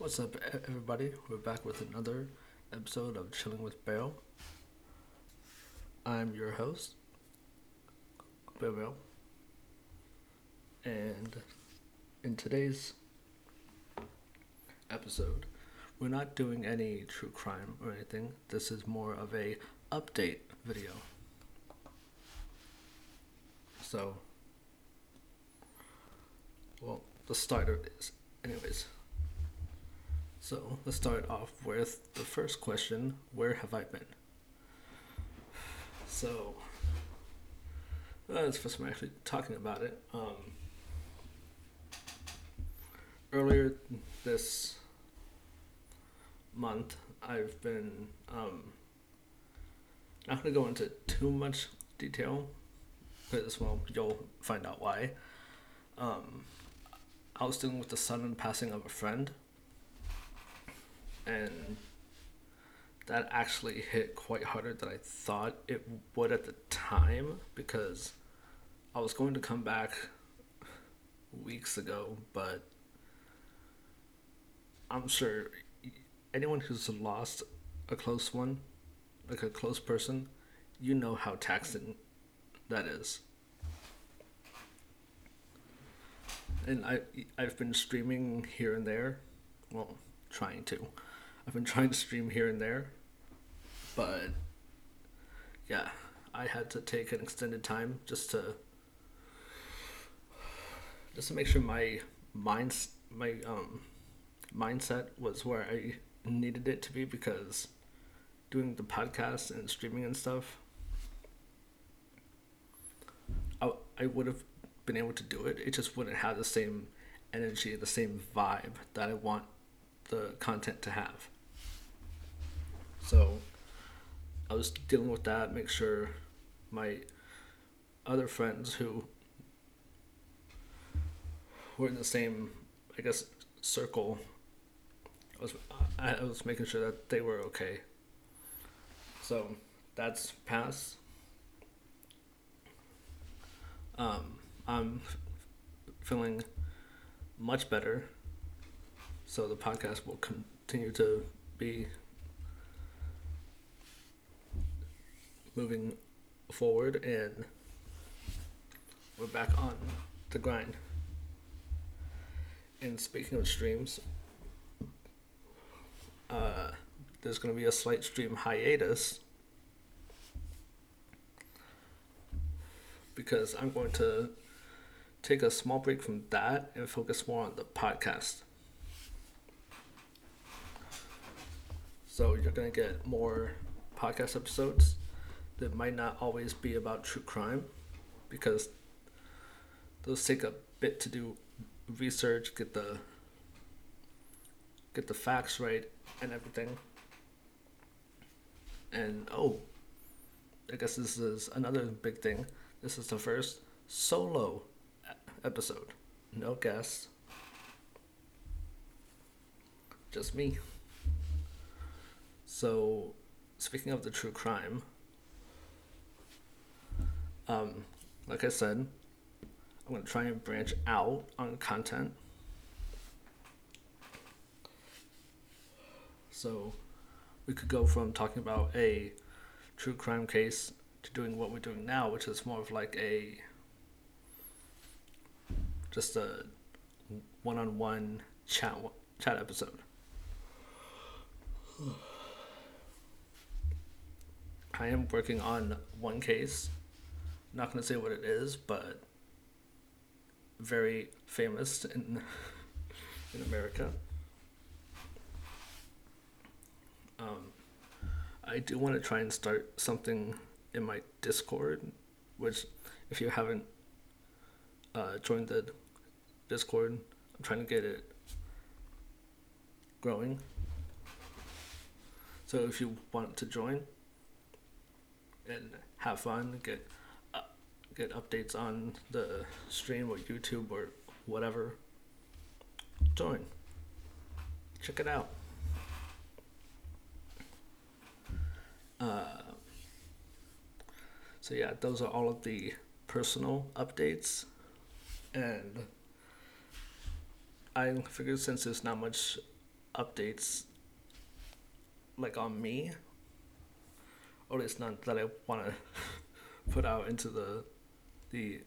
What's up, everybody? We're back with another episode of Chilling with Beaw. I'm your host, Beaw Beaw. And in today's episode, we're not doing any true crime or anything. This is more of a update video. So, well, the starter is, anyways. So let's start off with the first question Where have I been? So, that's first I'm actually talking about it. Um, earlier this month, I've been um, not going to go into too much detail because, well, you'll find out why. Um, I was dealing with the sudden passing of a friend and that actually hit quite harder than I thought it would at the time because I was going to come back weeks ago, but I'm sure anyone who's lost a close one, like a close person, you know how taxing that is. And I I've been streaming here and there, well, trying to. I've been trying to stream here and there, but yeah, I had to take an extended time just to just to make sure my minds my um mindset was where I needed it to be because doing the podcast and streaming and stuff I, I would have been able to do it. It just wouldn't have the same energy the same vibe that I want the content to have so I was dealing with that, make sure my other friends who were in the same, I guess, circle, I was, I was making sure that they were okay. So that's passed. Um, I'm feeling much better. So the podcast will continue to be moving forward and we're back on the grind. And speaking of streams, uh, there's going to be a slight stream hiatus because I'm going to take a small break from that and focus more on the podcast. So you're going to get more podcast episodes that might not always be about true crime because those take a bit to do research, get the get the facts right and everything. And oh, I guess this is another big thing. This is the first solo episode. No guests. Just me. So, speaking of the true crime, um, like I said, I'm going to try and branch out on content. So we could go from talking about a true crime case to doing what we're doing now, which is more of like a just a one-on-one chat chat episode. I am working on one case not going to say what it is, but very famous in in America. Um, I do want to try and start something in my Discord, which if you haven't uh, joined the Discord, I'm trying to get it growing. So if you want to join and have fun, get get updates on the stream or YouTube or whatever, join. Check it out. Uh, so yeah, those are all of the personal updates, and I figured since there's not much updates like on me. Or at least none that I want to put out into the the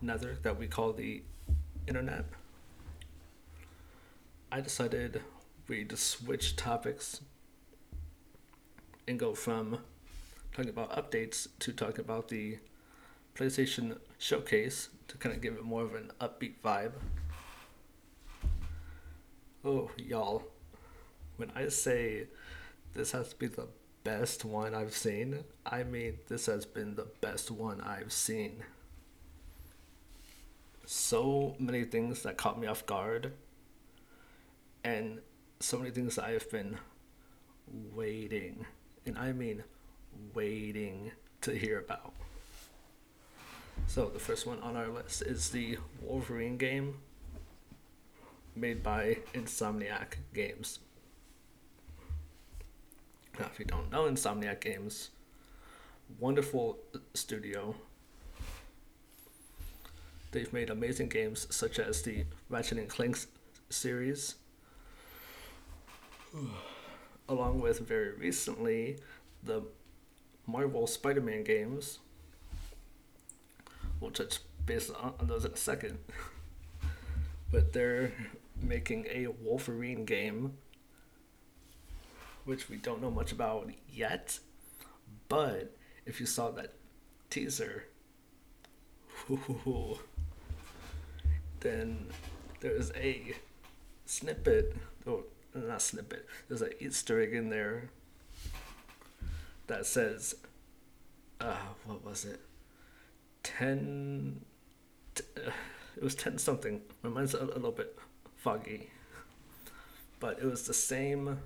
nether that we call the internet. I decided we just switch topics and go from talking about updates to talking about the PlayStation Showcase to kind of give it more of an upbeat vibe. Oh, y'all. When I say this has to be the best one I've seen, I mean this has been the best one I've seen. So many things that caught me off guard, and so many things I have been waiting, and I mean waiting to hear about. So the first one on our list is the Wolverine game made by Insomniac Games. Now, if you don't know Insomniac Games, wonderful studio. They've made amazing games such as the Ratchet and Clank series, along with very recently the Marvel Spider Man games. We'll touch base on those in a second. but they're making a Wolverine game, which we don't know much about yet. But if you saw that teaser, then there's a snippet, or not snippet, there's an Easter egg in there that says, uh, what was it? 10. T- uh, it was 10 something. My mind's a, a little bit foggy. But it was the same.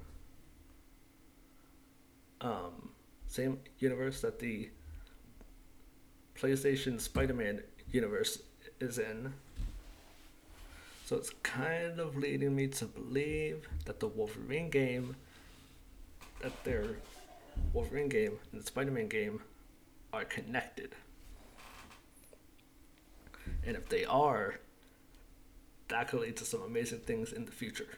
Um, same universe that the PlayStation Spider Man universe is in. So it's kind of leading me to believe that the Wolverine game, that their Wolverine game and the Spider Man game are connected. And if they are, that could lead to some amazing things in the future.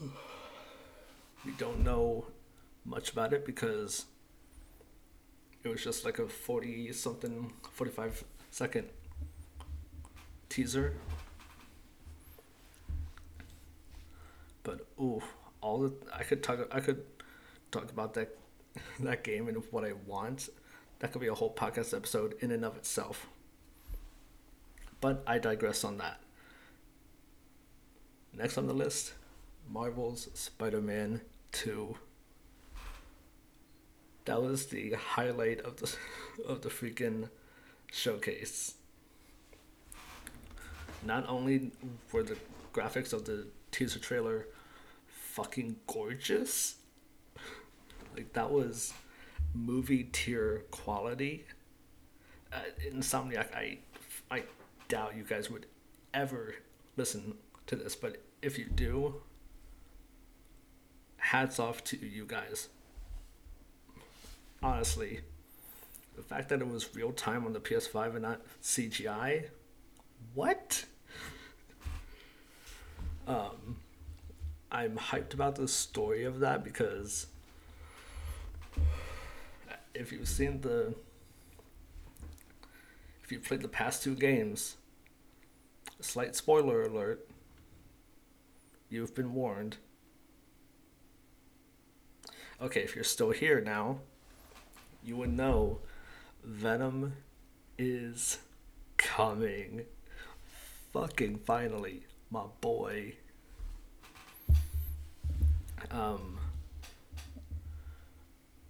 We don't know much about it because it was just like a 40 something, 45 second teaser. But ooh, all the I could talk I could talk about that that game and what I want that could be a whole podcast episode in and of itself. But I digress on that. Next on the list Marvel's Spider Man 2. That was the highlight of the of the freaking showcase. Not only were the graphics of the teaser trailer fucking gorgeous, like that was movie tier quality. Uh, Insomniac, I, I doubt you guys would ever listen to this, but if you do, hats off to you guys. Honestly, the fact that it was real time on the PS5 and not CGI, what? Um, I'm hyped about the story of that because if you've seen the if you played the past two games, slight spoiler alert, you've been warned. Okay, if you're still here now, you would know Venom is coming. Fucking finally, my boy. Um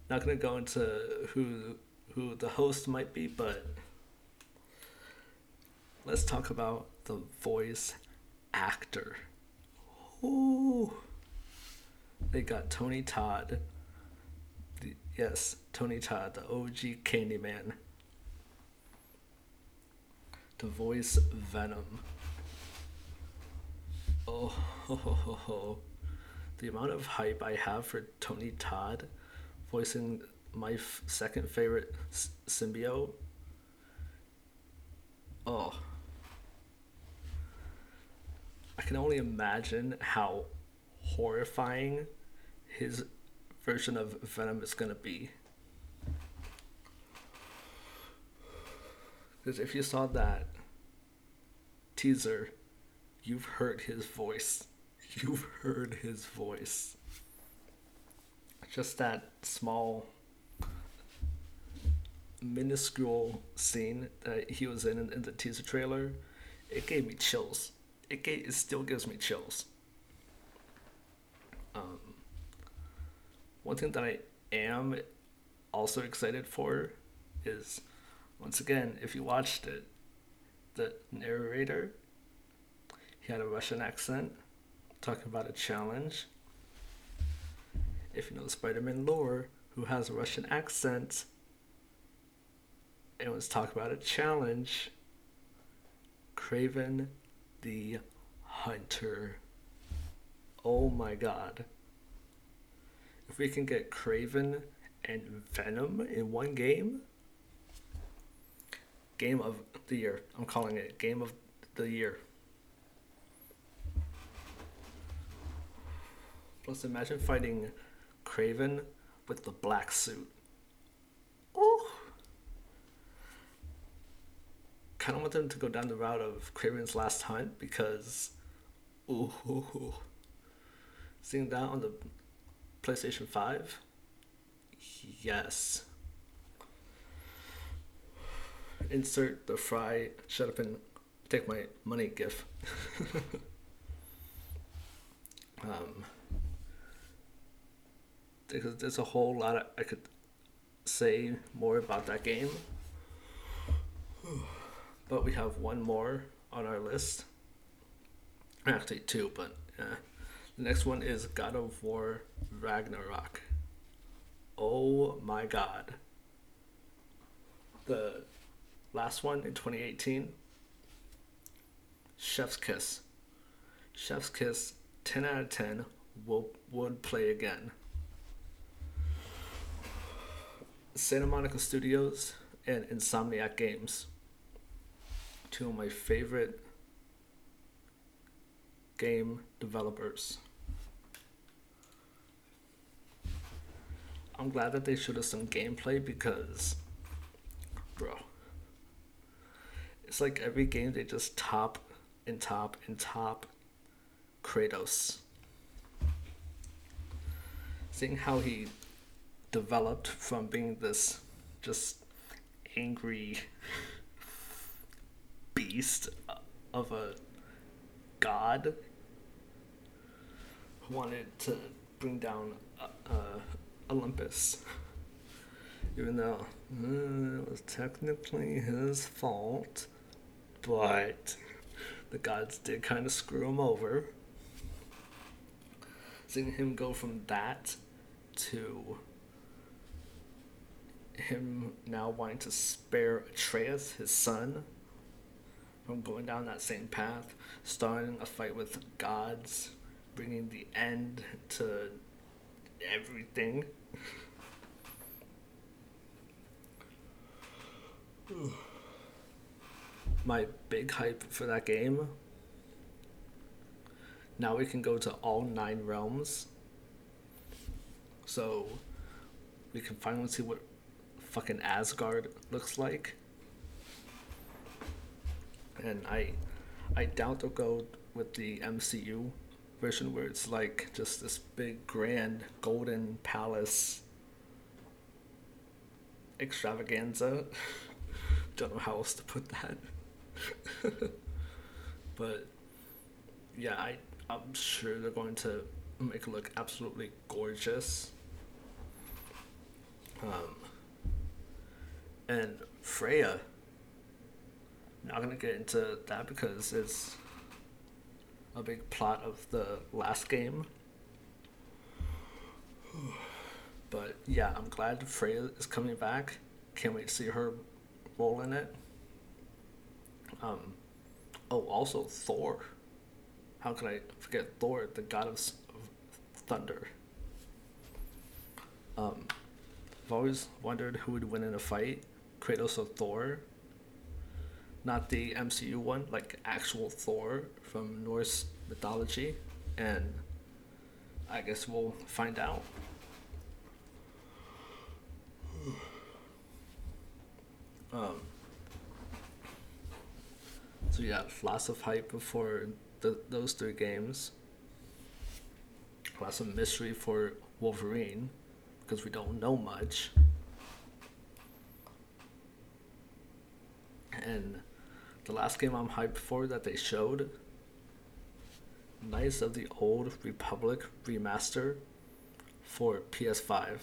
not gonna go into who who the host might be, but let's talk about the voice actor. Ooh. They got Tony Todd. The, yes, Tony Todd, the OG Candyman. To voice Venom. Oh, ho, ho, ho, ho. the amount of hype I have for Tony Todd voicing my f- second favorite s- symbiote. Oh, I can only imagine how horrifying his version of Venom is gonna be. Because if you saw that teaser, you've heard his voice. You've heard his voice. Just that small, minuscule scene that he was in in the teaser trailer, it gave me chills. It gave, it still gives me chills. Um, one thing that I am also excited for is once again, if you watched it, the narrator, he had a Russian accent, talking about a challenge. If you know the Spider Man lore, who has a Russian accent, it was talking about a challenge. Kraven the Hunter. Oh my god. If we can get Kraven and Venom in one game, game of the year. I'm calling it game of the year. Plus, imagine fighting Kraven with the black suit. Oh, kind of want them to go down the route of Kraven's Last Hunt because, ooh, ooh, ooh. seeing that on the PlayStation Five, yes insert the fry, shut up and take my money gif. um, because there's a whole lot of, I could say more about that game. But we have one more on our list. Actually, two, but yeah. The next one is God of War Ragnarok. Oh my god. The Last one in 2018. Chef's Kiss. Chef's Kiss, 10 out of 10, will, would play again. Santa Monica Studios and Insomniac Games. Two of my favorite game developers. I'm glad that they showed us some gameplay because, bro, it's like every game they just top and top and top Kratos. Seeing how he developed from being this just angry beast of a god who wanted to bring down uh, Olympus. Even though uh, it was technically his fault but the gods did kind of screw him over. Seeing him go from that to him now wanting to spare Atreus, his son, from going down that same path, starting a fight with gods, bringing the end to everything. my big hype for that game. Now we can go to all nine realms. So we can finally see what fucking Asgard looks like. And I I doubt they'll go with the MCU version where it's like just this big grand golden palace extravaganza. Don't know how else to put that. but yeah, I I'm sure they're going to make it look absolutely gorgeous. Um, and Freya. Not gonna get into that because it's a big plot of the last game. But yeah, I'm glad Freya is coming back. Can't wait to see her role in it. Um, oh, also Thor. How could I forget Thor, the god of, thunder? Um, I've always wondered who would win in a fight, Kratos or Thor. Not the MCU one, like actual Thor from Norse mythology, and I guess we'll find out. Um, so yeah, lots of hype before the, those three games. Lots of mystery for Wolverine because we don't know much. And the last game I'm hyped for that they showed Knights of the Old Republic remaster for PS5.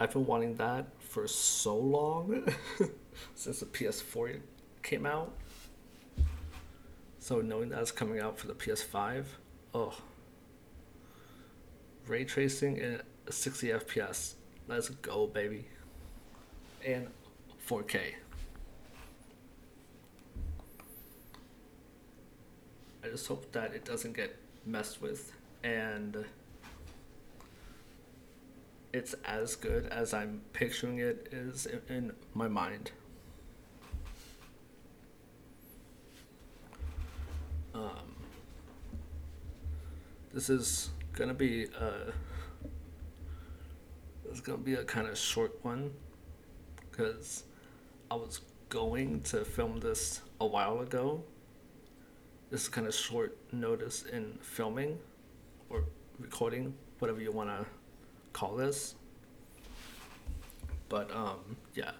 I've been wanting that for so long since the PS4 came out. So knowing that's coming out for the PS5, oh, ray tracing at 60 FPS. Let's go, baby. And 4K. I just hope that it doesn't get messed with and it's as good as I'm picturing it is in, my mind. Um, this is gonna be a this is gonna be a kind of short one because I was going to film this a while ago. This is kind of short notice in filming or recording, whatever you want to call this. But um, yeah,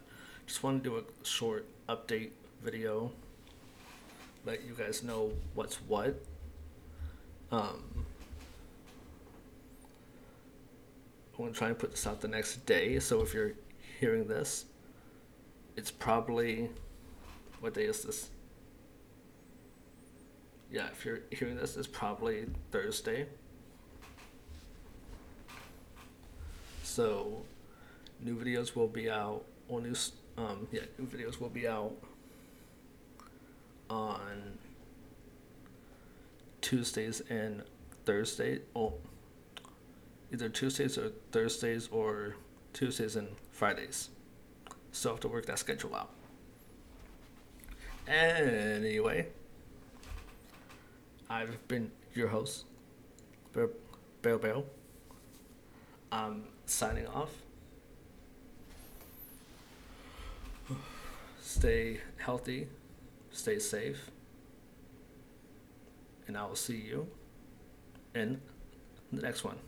just want to do a short update video, let you guys know what's what. Um, I'm gonna try and put this out the next day. So if you're hearing this, it's probably what day is this? Yeah, if you're hearing this, it's probably Thursday. So, new videos will be out. Or new, um, yeah, new videos will be out on Tuesdays and Thursdays. Oh, either Tuesdays or Thursdays or Tuesdays and Fridays. So I have to work that schedule out. Anyway, I've been your host, Beaw. Beaw. I'm signing off. Stay healthy, stay safe, and I will see you in the next one.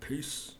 Peace.